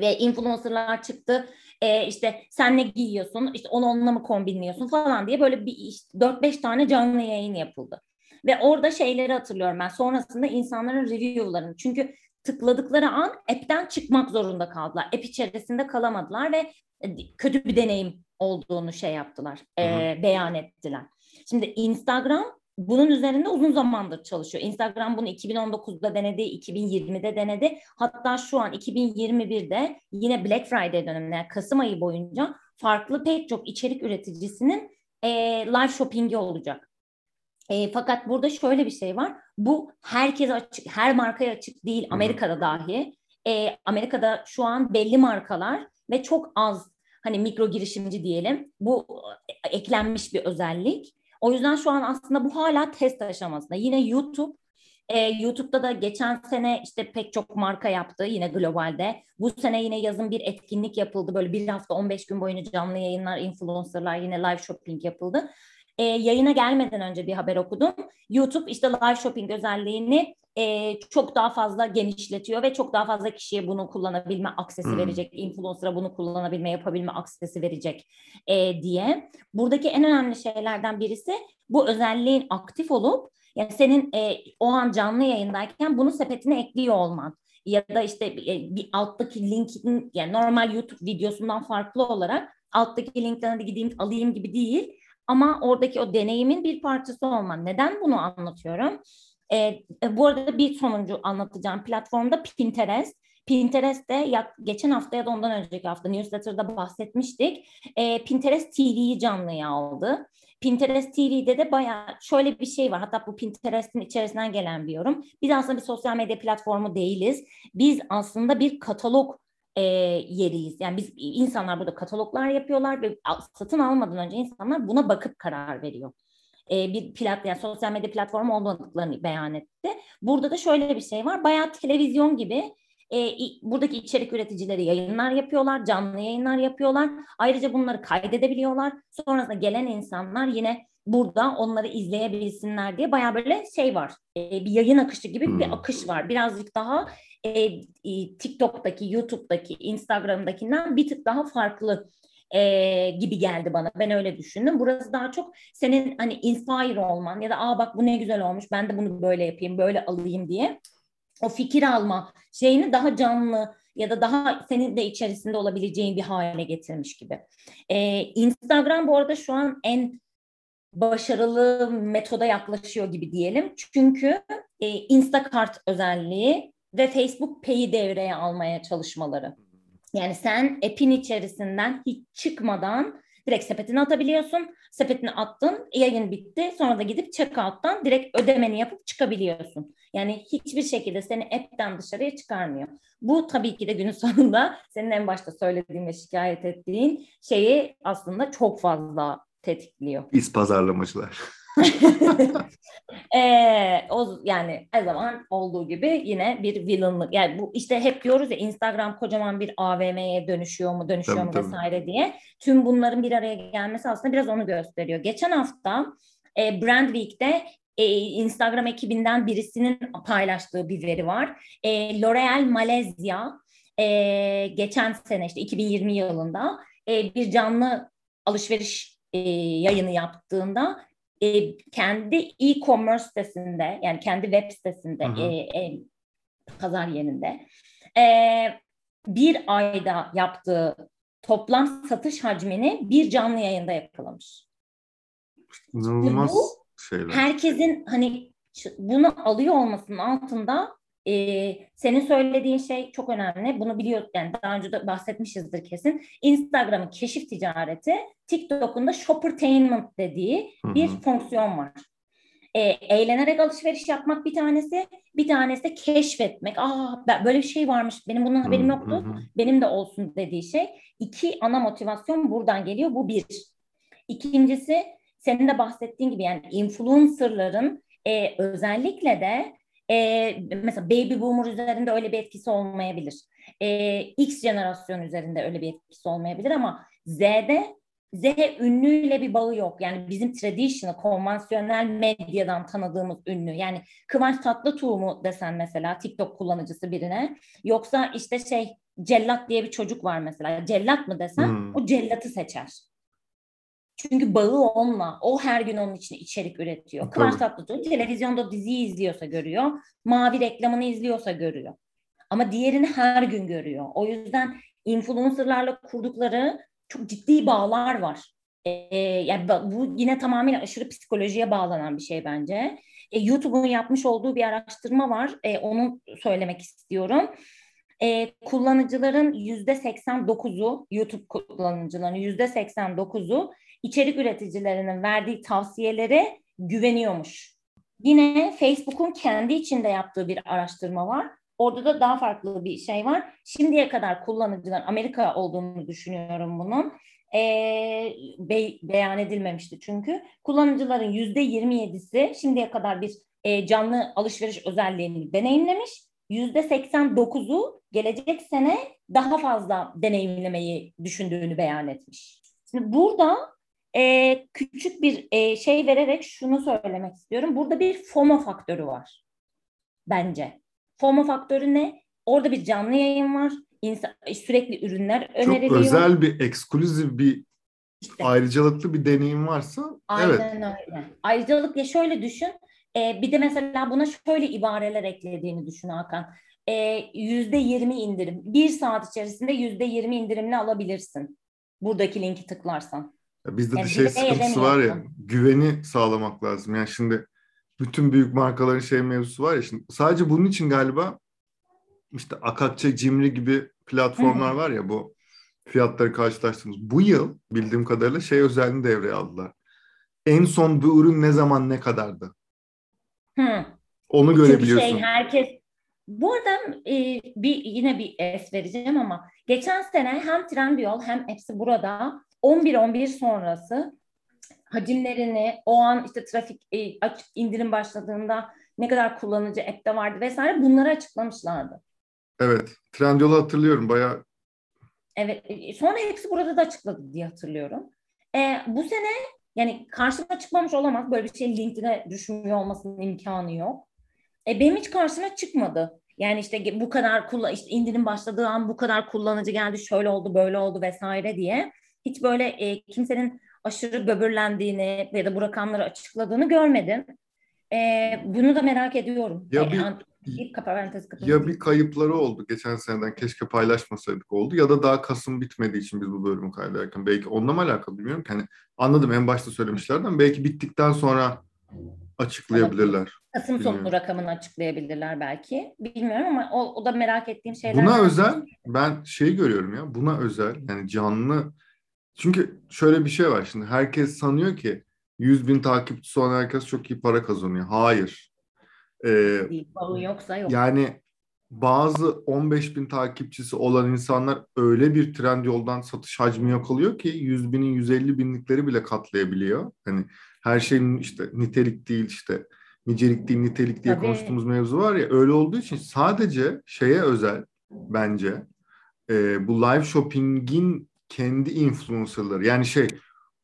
Ve influencerlar çıktı e, işte sen ne giyiyorsun işte onu onunla mı kombinliyorsun falan diye böyle bir işte 4-5 tane canlı yayın yapıldı. Ve orada şeyleri hatırlıyorum ben sonrasında insanların review'larını çünkü tıkladıkları an app'ten çıkmak zorunda kaldılar. App içerisinde kalamadılar ve e, kötü bir deneyim olduğunu şey yaptılar, e, beyan ettiler. Şimdi Instagram bunun üzerinde uzun zamandır çalışıyor. Instagram bunu 2019'da denedi, 2020'de denedi. Hatta şu an 2021'de yine Black Friday döneminde Kasım ayı boyunca farklı pek çok içerik üreticisinin e, live shopping'i olacak. E, fakat burada şöyle bir şey var. Bu herkese açık, her markaya açık değil. Amerika'da dahi. E, Amerika'da şu an belli markalar ve çok az hani mikro girişimci diyelim. Bu eklenmiş bir özellik. O yüzden şu an aslında bu hala test aşamasında. Yine YouTube ee, YouTube'da da geçen sene işte pek çok marka yaptı yine globalde. Bu sene yine yazın bir etkinlik yapıldı. Böyle bir hafta 15 gün boyunca canlı yayınlar, influencerlar yine live shopping yapıldı. Ee, yayına gelmeden önce bir haber okudum. YouTube işte live shopping özelliğini e, çok daha fazla genişletiyor ve çok daha fazla kişiye bunu kullanabilme aksesi hmm. verecek. Influencer'a bunu kullanabilme, yapabilme aksesi verecek e, diye. Buradaki en önemli şeylerden birisi bu özelliğin aktif olup yani senin e, o an canlı yayındayken bunu sepetine ekliyor olman ya da işte e, bir alttaki linkin yani normal YouTube videosundan farklı olarak alttaki linkten hadi gideyim alayım gibi değil ama oradaki o deneyimin bir parçası olman. Neden bunu anlatıyorum? E, e, bu arada bir sonuncu anlatacağım platformda Pinterest. Pinterest'te ya, geçen hafta ya da ondan önceki hafta newsletter'da bahsetmiştik. E, Pinterest TV'yi canlıya aldı. Pinterest TV'de de bayağı şöyle bir şey var. Hatta bu Pinterest'in içerisinden gelen bir yorum. Biz aslında bir sosyal medya platformu değiliz. Biz aslında bir katalog e, yeriyiz. Yani biz insanlar burada kataloglar yapıyorlar ve satın almadan önce insanlar buna bakıp karar veriyor. E, bir plat, yani sosyal medya platformu olmadıklarını beyan etti. Burada da şöyle bir şey var. Bayağı televizyon gibi e, buradaki içerik üreticileri yayınlar yapıyorlar, canlı yayınlar yapıyorlar. Ayrıca bunları kaydedebiliyorlar. Sonrasında gelen insanlar yine burada onları izleyebilsinler diye baya böyle şey var. E, bir yayın akışı gibi hmm. bir akış var. Birazcık daha e, e, TikTok'taki, YouTube'daki, Instagram'dakinden bir tık daha farklı e, gibi geldi bana. Ben öyle düşündüm. Burası daha çok senin hani inspire olman ya da aa bak bu ne güzel olmuş ben de bunu böyle yapayım, böyle alayım diye o fikir alma şeyini daha canlı ya da daha senin de içerisinde olabileceğin bir hale getirmiş gibi. Ee, Instagram bu arada şu an en başarılı metoda yaklaşıyor gibi diyelim. Çünkü e, Instacart özelliği ve Facebook Pay'i devreye almaya çalışmaları. Yani sen app'in içerisinden hiç çıkmadan direkt sepetine atabiliyorsun. Sepetine attın, yayın bitti. Sonra da gidip checkout'tan direkt ödemeni yapıp çıkabiliyorsun. Yani hiçbir şekilde seni app'ten dışarıya çıkarmıyor. Bu tabii ki de günün sonunda senin en başta söylediğin ve şikayet ettiğin şeyi aslında çok fazla tetikliyor. Biz pazarlamacılar. ee, o yani her zaman olduğu gibi yine bir villainlık. Yani bu işte hep diyoruz ya Instagram kocaman bir AVM'ye dönüşüyor mu, dönüşüyor tabii, mu tabii. vesaire diye. Tüm bunların bir araya gelmesi aslında biraz onu gösteriyor. Geçen hafta e, Brand Week'te e, Instagram ekibinden birisinin paylaştığı bir veri var. E, L'Oreal Malezya e, geçen sene işte 2020 yılında e, bir canlı alışveriş e, yayını yaptığında e, kendi e-commerce sitesinde yani kendi web sitesinde e, e, pazar yerinde e, bir ayda yaptığı toplam satış hacmini bir canlı yayında yakalamış. İnanılmaz bu, şeyler. Herkesin hani bunu alıyor olmasının altında e, senin söylediğin şey çok önemli. Bunu biliyor yani daha önce de bahsetmişizdir kesin. Instagram'ın keşif ticareti, TikTok'un da shoppertainment dediği Hı-hı. bir fonksiyon var. E, eğlenerek alışveriş yapmak bir tanesi, bir tanesi de keşfetmek. Aa böyle bir şey varmış, benim bunun haberim yoktu, Hı-hı. benim de olsun dediği şey. İki ana motivasyon buradan geliyor, bu bir. İkincisi senin de bahsettiğin gibi yani influencerların e, özellikle de e, mesela baby boomer üzerinde öyle bir etkisi olmayabilir. E, X jenerasyon üzerinde öyle bir etkisi olmayabilir ama Z'de Z ünlüyle bir bağı yok. Yani bizim traditional, konvansiyonel medyadan tanıdığımız ünlü. Yani Kıvanç Tatlıtuğ mu desen mesela TikTok kullanıcısı birine. Yoksa işte şey Cellat diye bir çocuk var mesela. Cellat mı desen hmm. o cellatı seçer. Çünkü bağı onunla. O her gün onun için içerik üretiyor. Tabii. Kıvanç Tatlıtuğ televizyonda diziyi izliyorsa görüyor. Mavi reklamını izliyorsa görüyor. Ama diğerini her gün görüyor. O yüzden influencerlarla kurdukları çok ciddi bağlar var. Ee, yani bu yine tamamen aşırı psikolojiye bağlanan bir şey bence. Ee, YouTube'un yapmış olduğu bir araştırma var. Ee, onu söylemek istiyorum. Ee, kullanıcıların yüzde 89'u, YouTube kullanıcılarının yüzde 89'u içerik üreticilerinin verdiği tavsiyelere güveniyormuş. Yine Facebook'un kendi içinde yaptığı bir araştırma var. Orada da daha farklı bir şey var. Şimdiye kadar kullanıcılar Amerika olduğunu düşünüyorum bunun. E, be, beyan edilmemişti çünkü. Kullanıcıların yüzde 27'si şimdiye kadar bir e, canlı alışveriş özelliğini deneyimlemiş. Yüzde 89'u gelecek sene daha fazla deneyimlemeyi düşündüğünü beyan etmiş. Şimdi burada e, küçük bir e, şey vererek şunu söylemek istiyorum. Burada bir FOMO faktörü var bence. FOMO faktörü ne? Orada bir canlı yayın var. İnsan, sürekli ürünler öneriliyor. Çok özel bir, ekskluzif bir işte. ayrıcalıklı bir deneyim varsa Aynen evet. öyle. Ayrıcalık ya şöyle düşün. E, bir de mesela buna şöyle ibareler eklediğini düşün Hakan. Yüzde yirmi indirim. Bir saat içerisinde yüzde yirmi indirimli alabilirsin. Buradaki linki tıklarsan. Bizde yani de şey sıkıntısı var ya güveni sağlamak lazım. Yani şimdi bütün büyük markaların şey mevzusu var ya şimdi sadece bunun için galiba işte Akakçe, Cimri gibi platformlar var ya bu fiyatları karşılaştığımız. Bu yıl bildiğim kadarıyla şey özelliğini devreye aldılar. En son bu ürün ne zaman ne kadardı? Hı. Onu görebiliyorsun. Çünkü şey herkes bu arada e, bir yine bir es vereceğim ama geçen sene hem Trendyol hem hepsi burada 11-11 sonrası hacimlerini o an işte trafik e, indirim başladığında ne kadar kullanıcı app'te vardı vesaire bunları açıklamışlardı. Evet. Trendyol'u hatırlıyorum. Bayağı Evet. E, sonra hepsi burada da açıkladı diye hatırlıyorum. E, bu sene yani karşıma çıkmamış olamaz. Böyle bir şey LinkedIn'e düşmüyor olmasının imkanı yok. E, benim hiç karşıma çıkmadı. Yani işte bu kadar kullan işte indirim başladığı an bu kadar kullanıcı geldi, şöyle oldu, böyle oldu vesaire diye hiç böyle e, kimsenin aşırı böbürlendiğini ya da bu rakamları açıkladığını görmedim. E, bunu da merak ediyorum. Ya e, bir, bir parantez Ya bir kayıpları oldu geçen seneden keşke paylaşmasaydık oldu ya da daha Kasım bitmediği için biz bu bölümü kaydederken belki onunla mı alakalı bilmiyorum ki. Hani anladım en başta söylemişlerden belki bittikten sonra açıklayabilirler. Kasım sonu rakamını açıklayabilirler belki. Bilmiyorum ama o, o da merak ettiğim şeyler. Buna özel ben şey görüyorum ya buna özel yani canlı çünkü şöyle bir şey var şimdi herkes sanıyor ki 100 bin takipçisi olan herkes çok iyi para kazanıyor. Hayır. Ee, yoksa yok. Yani bazı 15 bin takipçisi olan insanlar öyle bir trend yoldan satış hacmi yakalıyor ki 100 binin 150 binlikleri bile katlayabiliyor. Hani her şeyin işte nitelik değil işte nicelik değil nitelik diye Tabii. konuştuğumuz mevzu var ya öyle olduğu için sadece şeye özel bence e, bu live shopping'in kendi influencerları yani şey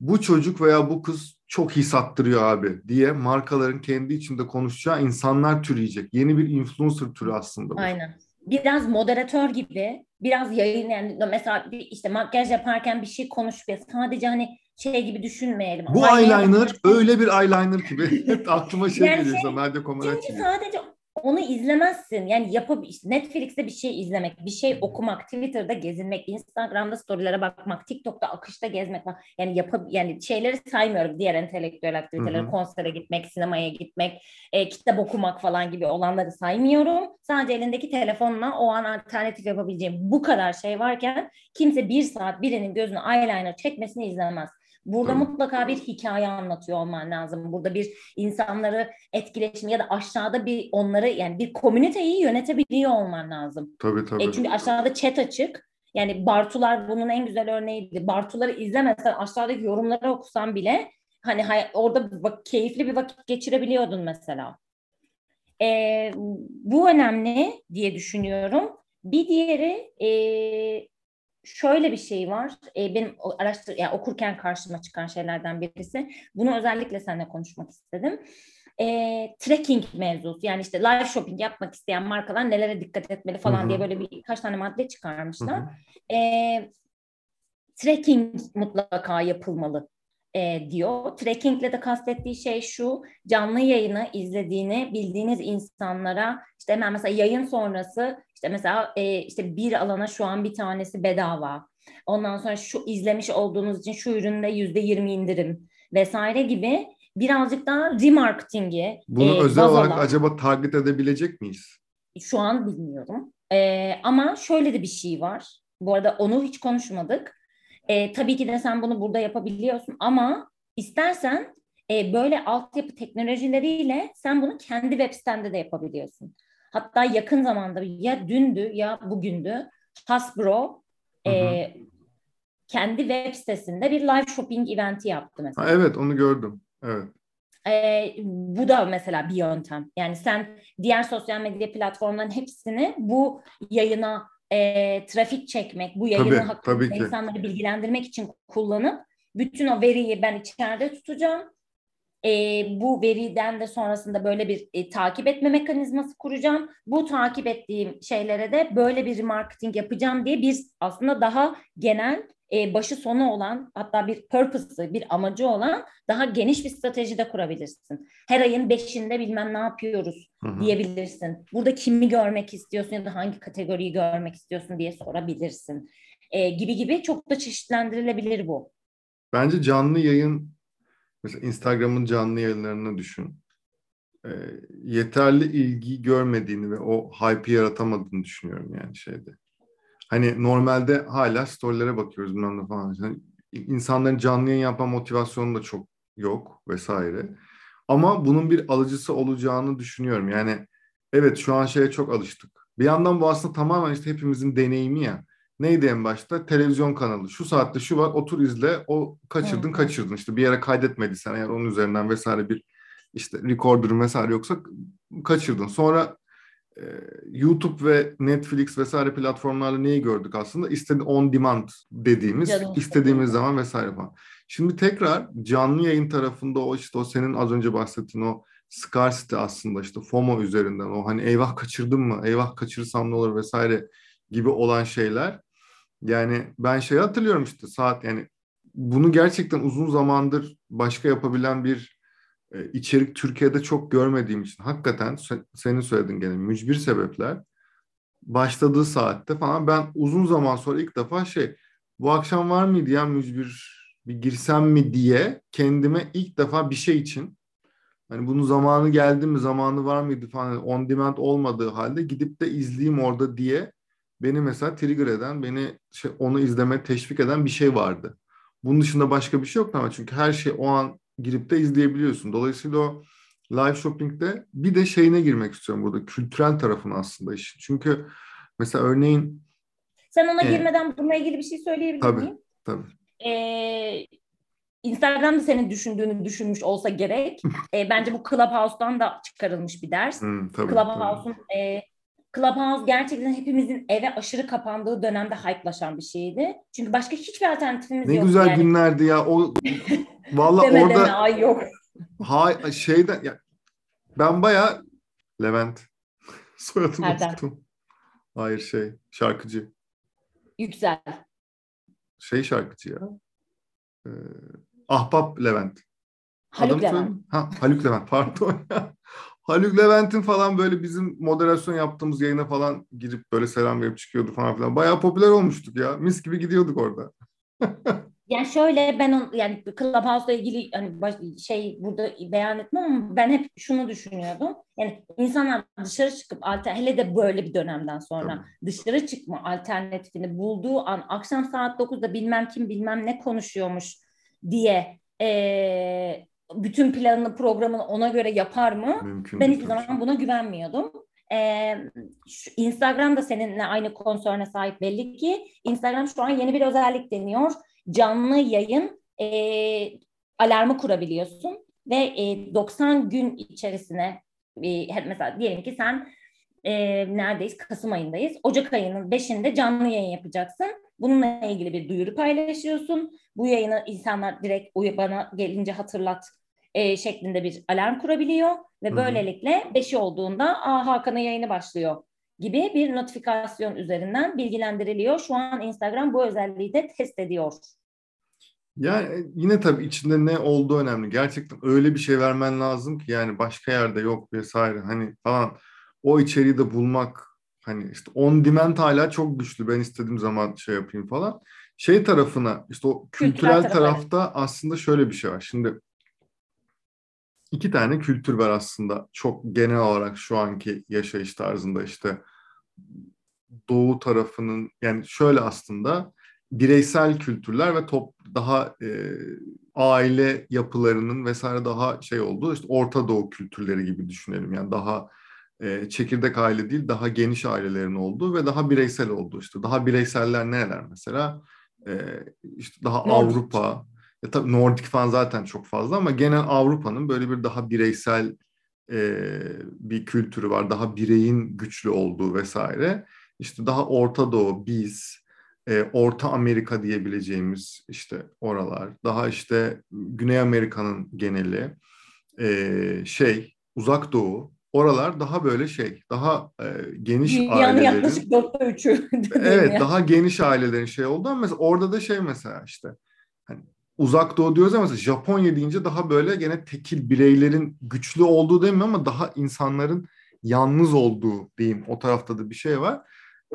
bu çocuk veya bu kız çok iyi sattırıyor abi diye markaların kendi içinde konuşacağı insanlar türeyecek. Yeni bir influencer türü aslında bu. Aynen. Biraz moderatör gibi, biraz yayın yani mesela işte makyaj yaparken bir şey konuşuyor. Sadece hani şey gibi düşünmeyelim. Bu eyeliner öyle bir eyeliner gibi. Hep aklıma şey yani geliyor. Şey, Nadia Comaneci. Çünkü sadece onu izlemezsin. Yani yapıp işte Netflix'te bir şey izlemek, bir şey okumak, Twitter'da gezinmek, Instagram'da storylere bakmak, TikTok'ta akışta gezmek falan. Yani yapıp yani şeyleri saymıyorum. Diğer entelektüel aktiviteleri, Hı-hı. konsere gitmek, sinemaya gitmek, e, kitap okumak falan gibi olanları saymıyorum. Sadece elindeki telefonla o an alternatif yapabileceğim bu kadar şey varken kimse bir saat birinin gözünü eyeliner çekmesini izlemez. Burada Tabii. mutlaka bir hikaye anlatıyor olman lazım. Burada bir insanları etkileşim ya da aşağıda bir onları yani bir komüniteyi yönetebiliyor olman lazım. Tabii tabii. E çünkü aşağıda chat açık. Yani Bartular bunun en güzel örneğiydi. Bartuları izlemesen aşağıdaki yorumları okusan bile hani orada bak, keyifli bir vakit geçirebiliyordun mesela. E, bu önemli diye düşünüyorum. Bir diğeri e, şöyle bir şey var. E, benim araştır yani okurken karşıma çıkan şeylerden birisi. Bunu özellikle seninle konuşmak istedim. E, tracking mevzusu yani işte live shopping yapmak isteyen markalar nelere dikkat etmeli falan Hı-hı. diye böyle bir kaç tane madde çıkarmışlar. E, tracking mutlaka yapılmalı e, diyor. Trackingle de kastettiği şey şu, canlı yayını izlediğini bildiğiniz insanlara işte hemen mesela yayın sonrası işte mesela e, işte bir alana şu an bir tanesi bedava. Ondan sonra şu izlemiş olduğunuz için şu üründe yüzde yirmi indirim vesaire gibi birazcık daha remarketingi. Bunu e, özel olarak alan. acaba target edebilecek miyiz? Şu an bilmiyorum. E, ama şöyle de bir şey var. Bu arada onu hiç konuşmadık. E, tabii ki de sen bunu burada yapabiliyorsun ama istersen e, böyle altyapı teknolojileriyle sen bunu kendi web sitende de yapabiliyorsun. Hatta yakın zamanda ya dündü ya bugündü Hasbro E, kendi web sitesinde bir live shopping eventi yaptı mesela. Ha, evet onu gördüm. Evet. E, bu da mesela bir yöntem. Yani sen diğer sosyal medya platformlarının hepsini bu yayına e, trafik çekmek, bu yayını tabii, hakkında tabii insanları bilgilendirmek için kullanıp bütün o veriyi ben içeride tutacağım e, bu veriden de sonrasında böyle bir e, takip etme mekanizması kuracağım. Bu takip ettiğim şeylere de böyle bir marketing yapacağım diye bir aslında daha genel e, başı sonu olan hatta bir purpose'ı, bir amacı olan daha geniş bir strateji de kurabilirsin. Her ayın beşinde bilmem ne yapıyoruz hı hı. diyebilirsin. Burada kimi görmek istiyorsun ya da hangi kategoriyi görmek istiyorsun diye sorabilirsin. E, gibi gibi çok da çeşitlendirilebilir bu. bence canlı yayın mesela Instagram'ın canlı yayınlarını düşün. E, yeterli ilgi görmediğini ve o hype yaratamadığını düşünüyorum yani şeyde. Hani normalde hala storylere bakıyoruz bilmem ne falan. Yani insanların canlı yayın yapma motivasyonu da çok yok vesaire. Ama bunun bir alıcısı olacağını düşünüyorum. Yani evet şu an şeye çok alıştık. Bir yandan bu aslında tamamen işte hepimizin deneyimi ya. Neydi en başta? Televizyon kanalı. Şu saatte şu var otur izle. O kaçırdın kaçırdın. İşte bir yere kaydetmediysen eğer onun üzerinden vesaire bir işte recorder vesaire yoksa kaçırdın. Sonra e, YouTube ve Netflix vesaire platformlarla neyi gördük aslında? İstedi on demand dediğimiz Canım istediğimiz zaman vesaire falan. Şimdi tekrar canlı yayın tarafında o işte o senin az önce bahsettiğin o scarcity aslında işte FOMO üzerinden o hani eyvah kaçırdım mı, eyvah kaçırırsam ne olur vesaire gibi olan şeyler. Yani ben şey hatırlıyorum işte saat yani bunu gerçekten uzun zamandır başka yapabilen bir e, içerik Türkiye'de çok görmediğim için hakikaten senin söylediğin gene mücbir sebepler başladığı saatte falan ben uzun zaman sonra ilk defa şey bu akşam var mıydı ya mücbir bir girsem mi? diye kendime ilk defa bir şey için hani bunun zamanı geldi mi zamanı var mıydı? falan on demand olmadığı halde gidip de izleyeyim orada diye beni mesela trigger eden beni şey, onu izleme teşvik eden bir şey vardı. Bunun dışında başka bir şey yoktu ama çünkü her şey o an girip de izleyebiliyorsun. Dolayısıyla o live shopping'de bir de şeyine girmek istiyorum burada. Kültürel tarafını aslında işin. Çünkü mesela örneğin sen ona e, girmeden bununla ilgili bir şey söyleyebilir tabii, miyim? Tabii. Ee, Instagram'da senin düşündüğünü düşünmüş olsa gerek. e, bence bu Clubhouse'dan da çıkarılmış bir ders. Hmm, Clubhouse'un e, Clubhouse gerçekten hepimizin eve aşırı kapandığı dönemde hype'laşan bir şeydi. Çünkü başka hiçbir alternatifimiz yok. Ne güzel yani. günlerdi ya. O Valla deme, orada deme, ay yok. Ha şeyden ya ben baya Levent soyadını unuttum. Hayır şey şarkıcı. Yüksel. Şey şarkıcı ya. Ee, Ahbap Levent. Haluk Adamı Levent. Ha, Haluk Levent pardon ya. Haluk Levent'in falan böyle bizim moderasyon yaptığımız yayına falan girip böyle selam verip çıkıyordu falan filan. Bayağı popüler olmuştuk ya. Mis gibi gidiyorduk orada. Yani şöyle ben on, yani Clubhouse'la ilgili hani baş, şey burada beyan etmem ama ben hep şunu düşünüyordum. Yani insanlar dışarı çıkıp alter, hele de böyle bir dönemden sonra Tabii. dışarı çıkma alternatifini bulduğu an akşam saat 9'da bilmem kim bilmem ne konuşuyormuş diye e, bütün planını programını ona göre yapar mı? Mümkün ben hiçbir zaman buna güvenmiyordum. Ee, şu Instagram da seninle aynı konsörüne sahip belli ki. Instagram şu an yeni bir özellik deniyor canlı yayın e, alarmı kurabiliyorsun ve e, 90 gün içerisine e, mesela diyelim ki sen e, neredeyiz? Kasım ayındayız. Ocak ayının 5'inde canlı yayın yapacaksın. Bununla ilgili bir duyuru paylaşıyorsun. Bu yayını insanlar direkt bana gelince hatırlat e, şeklinde bir alarm kurabiliyor ve böylelikle 5'i olduğunda Aa, Hakan'ın yayını başlıyor gibi bir notifikasyon üzerinden bilgilendiriliyor. Şu an Instagram bu özelliği de test ediyor. Yani yine tabii içinde ne olduğu önemli. Gerçekten öyle bir şey vermen lazım ki yani başka yerde yok vesaire hani falan o içeriği de bulmak hani işte on demand hala çok güçlü. Ben istediğim zaman şey yapayım falan. Şey tarafına işte o kültürel, kültürel tarafta aslında şöyle bir şey var. Şimdi iki tane kültür var aslında çok genel olarak şu anki yaşayış tarzında işte doğu tarafının yani şöyle aslında bireysel kültürler ve top daha e, aile yapılarının vesaire daha şey olduğu işte Orta Doğu kültürleri gibi düşünelim. Yani daha e, çekirdek aile değil daha geniş ailelerin olduğu ve daha bireysel olduğu işte daha bireyseller neler mesela e, işte daha Nordik. Avrupa ya tabii Nordik falan zaten çok fazla ama genel Avrupa'nın böyle bir daha bireysel e, bir kültürü var daha bireyin güçlü olduğu vesaire işte daha Orta Doğu biz e, Orta Amerika diyebileceğimiz işte oralar, daha işte Güney Amerika'nın geneli, e, şey Uzak Doğu, oralar daha böyle şey, daha e, geniş Dünyanın ailelerin. yaklaşık dörtte üçü. evet, ya. daha geniş ailelerin şey oldu ama mesela orada da şey mesela işte uzak doğu diyoruz ama mesela Japonya deyince daha böyle gene tekil bireylerin güçlü olduğu mi ama daha insanların yalnız olduğu diyeyim o tarafta da bir şey var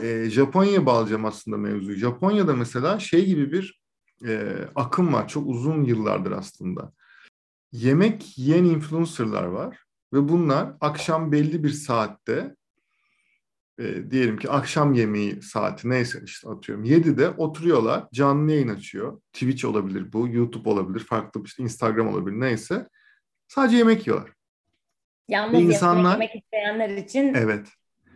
e, Japonya'ya bağlayacağım aslında mevzuyu. Japonya'da mesela şey gibi bir e, akım var. Çok uzun yıllardır aslında. Yemek yiyen influencerlar var ve bunlar akşam belli bir saatte e, diyelim ki akşam yemeği saati neyse işte atıyorum 7'de oturuyorlar canlı yayın açıyor. Twitch olabilir bu, YouTube olabilir, farklı işte Instagram olabilir neyse. Sadece yemek yiyorlar. Yalnız insanlar, yemek isteyenler için evet.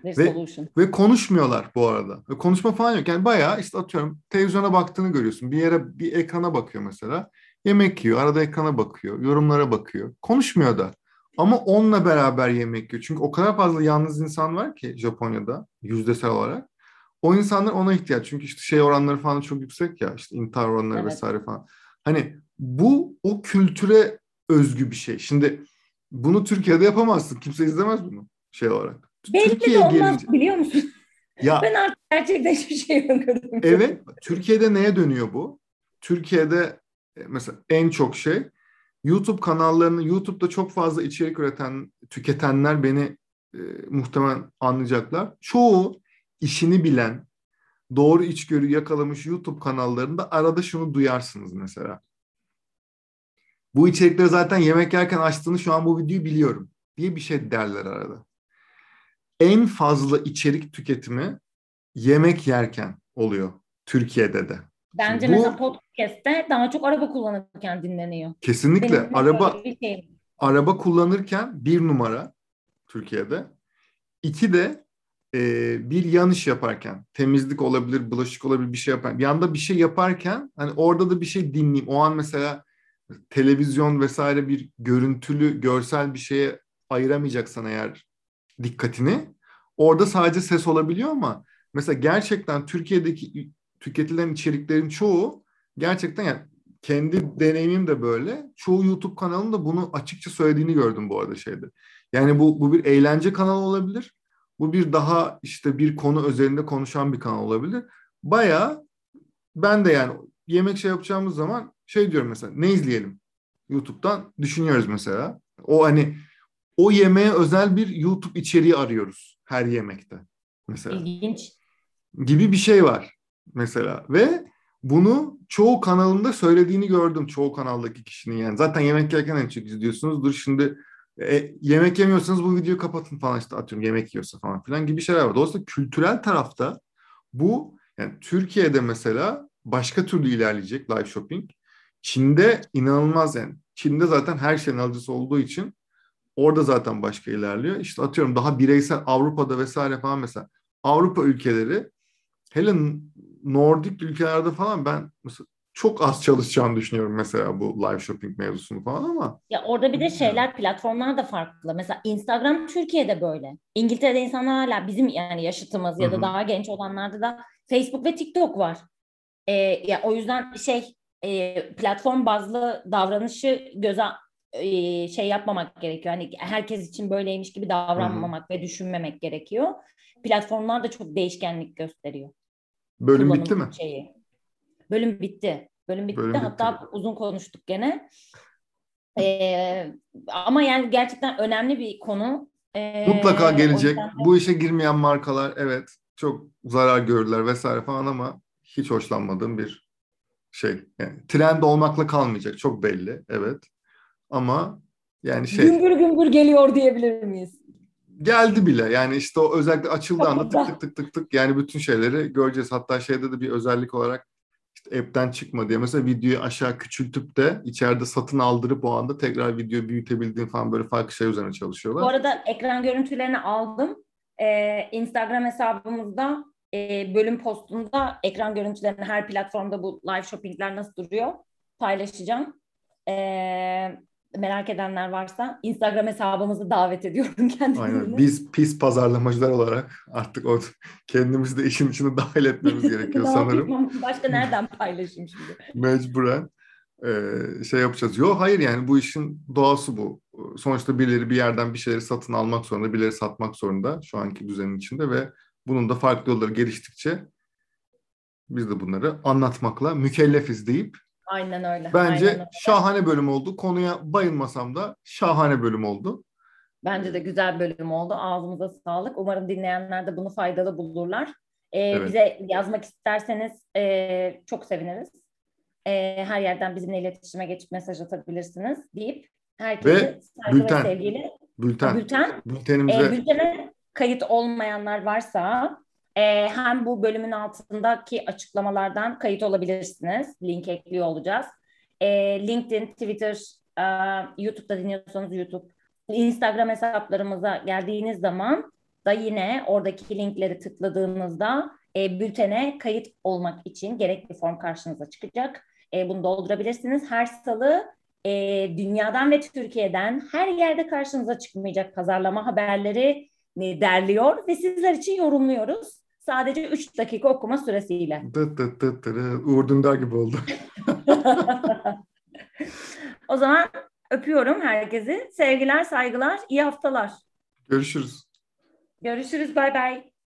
Ve, ve konuşmuyorlar bu arada. Ve konuşma falan yok. Yani bayağı işte atıyorum televizyona baktığını görüyorsun. Bir yere bir ekrana bakıyor mesela. Yemek yiyor, arada ekrana bakıyor, yorumlara bakıyor. Konuşmuyor da. Ama onunla beraber yemek yiyor. Çünkü o kadar fazla yalnız insan var ki Japonya'da yüzdesel olarak. O insanlar ona ihtiyaç. Çünkü işte şey oranları falan çok yüksek ya. işte intihar oranları evet. vesaire falan. Hani bu o kültüre özgü bir şey. Şimdi bunu Türkiye'de yapamazsın. Kimse izlemez bunu şey olarak. Belki Türkiye'ye de olmaz gelince... biliyor musun? Ya, ben artık gerçekten hiçbir şey bakıyorum. Evet. Türkiye'de neye dönüyor bu? Türkiye'de e, mesela en çok şey YouTube kanallarını, YouTube'da çok fazla içerik üreten, tüketenler beni e, muhtemelen anlayacaklar. Çoğu işini bilen, doğru içgörü yakalamış YouTube kanallarında arada şunu duyarsınız mesela. Bu içerikleri zaten yemek yerken açtığını şu an bu videoyu biliyorum diye bir şey derler arada. En fazla içerik tüketimi yemek yerken oluyor Türkiye'de de. Bence bu, mesela podcast'te daha çok araba kullanırken dinleniyor. Kesinlikle. Benim araba şey. araba kullanırken bir numara Türkiye'de. İki de e, bir yanlış yaparken, temizlik olabilir, bulaşık olabilir bir şey yaparken, bir anda bir şey yaparken hani orada da bir şey dinleyeyim. O an mesela televizyon vesaire bir görüntülü, görsel bir şeye ayıramayacaksan eğer dikkatini orada sadece ses olabiliyor ama mesela gerçekten Türkiye'deki tüketilen içeriklerin çoğu gerçekten yani kendi deneyimim de böyle. Çoğu YouTube kanalında bunu açıkça söylediğini gördüm bu arada şeyde. Yani bu bu bir eğlence kanalı olabilir. Bu bir daha işte bir konu özelinde konuşan bir kanal olabilir. Baya ben de yani yemek şey yapacağımız zaman şey diyorum mesela ne izleyelim? YouTube'dan düşünüyoruz mesela. O hani o yemeğe özel bir YouTube içeriği arıyoruz her yemekte mesela. İlginç. Gibi bir şey var mesela ve bunu çoğu kanalında söylediğini gördüm çoğu kanaldaki kişinin yani. Zaten yemek yerken en çok izliyorsunuzdur. Şimdi e, yemek yemiyorsanız bu videoyu kapatın falan işte atıyorum yemek yiyorsa falan filan gibi şeyler var. Dolayısıyla kültürel tarafta bu yani Türkiye'de mesela başka türlü ilerleyecek live shopping. Çin'de inanılmaz yani. Çin'de zaten her şeyin alıcısı olduğu için orada zaten başka ilerliyor. İşte atıyorum daha bireysel Avrupa'da vesaire falan mesela Avrupa ülkeleri hele Nordik ülkelerde falan ben mesela çok az çalışacağını düşünüyorum mesela bu live shopping mevzusunu falan ama. Ya orada bir de şeyler platformlar da farklı. Mesela Instagram Türkiye'de böyle. İngiltere'de insanlar hala bizim yani yaşıtımız ya da daha genç olanlarda da Facebook ve TikTok var. Ee, ya o yüzden şey e, platform bazlı davranışı göze e, şey yapmamak gerekiyor. Hani herkes için böyleymiş gibi davranmamak Hı-hı. ve düşünmemek gerekiyor. Platformlar da çok değişkenlik gösteriyor. Bölüm bitti mi? Şeyi. Bölüm bitti. Bölüm bitti. Bölüm Hatta bitti. uzun konuştuk gene. Ee, ama yani gerçekten önemli bir konu. Ee, Mutlaka gelecek. De... Bu işe girmeyen markalar evet çok zarar görürler vesaire falan ama hiç hoşlanmadığım bir şey. Yani trend olmakla kalmayacak. Çok belli. Evet. Ama yani şey. Gümbür gümbür geliyor diyebilir miyiz? Geldi bile. Yani işte o özellikle açıldığı anda tık tık tık tık tık yani bütün şeyleri göreceğiz. Hatta şeyde de bir özellik olarak işte app'ten çıkma diye mesela videoyu aşağı küçültüp de içeride satın aldırıp o anda tekrar videoyu büyütebildiğin falan böyle farklı şey üzerine çalışıyorlar. Bu arada ekran görüntülerini aldım. Ee, Instagram hesabımızda e, bölüm postunda ekran görüntülerini her platformda bu live shoppingler nasıl duruyor paylaşacağım. Ee, merak edenler varsa Instagram hesabımızı davet ediyorum kendilerini. Aynen. Biz pis pazarlamacılar olarak artık o kendimizi de işin içine dahil etmemiz gerekiyor sanırım. Başka nereden paylaşayım şimdi? Mecburen e, şey yapacağız. Yok hayır yani bu işin doğası bu. Sonuçta birileri bir yerden bir şeyleri satın almak zorunda, birileri satmak zorunda şu anki düzenin içinde ve bunun da farklı yolları geliştikçe biz de bunları anlatmakla mükellefiz deyip Aynen öyle. Bence aynen öyle. şahane bölüm oldu. Konuya bayılmasam da şahane bölüm oldu. Bence de güzel bölüm oldu. Ağzımıza sağlık. Umarım dinleyenler de bunu faydalı bulurlar. Ee, evet. Bize yazmak isterseniz e, çok seviniriz. e, her yerden bizimle iletişime geçip mesaj atabilirsiniz deyip herkese saygı bülten. ve sevgiyle Bülten. bülten Bültenimize e, bültene kayıt olmayanlar varsa e, hem bu bölümün altındaki açıklamalardan kayıt olabilirsiniz. Link ekliyor olacağız. E, LinkedIn, Twitter, e, YouTube'da dinliyorsanız YouTube, Instagram hesaplarımıza geldiğiniz zaman da yine oradaki linkleri tıkladığınızda e, bültene kayıt olmak için gerekli form karşınıza çıkacak. E, bunu doldurabilirsiniz. Her salı e, dünyadan ve Türkiye'den her yerde karşınıza çıkmayacak pazarlama haberleri e, derliyor ve sizler için yorumluyoruz. Sadece 3 dakika okuma süresiyle. dıt dıt dıt dıt, Uğur Dündar gibi oldu. o zaman öpüyorum herkesi. Sevgiler, saygılar, iyi haftalar. Görüşürüz. Görüşürüz, bay bay.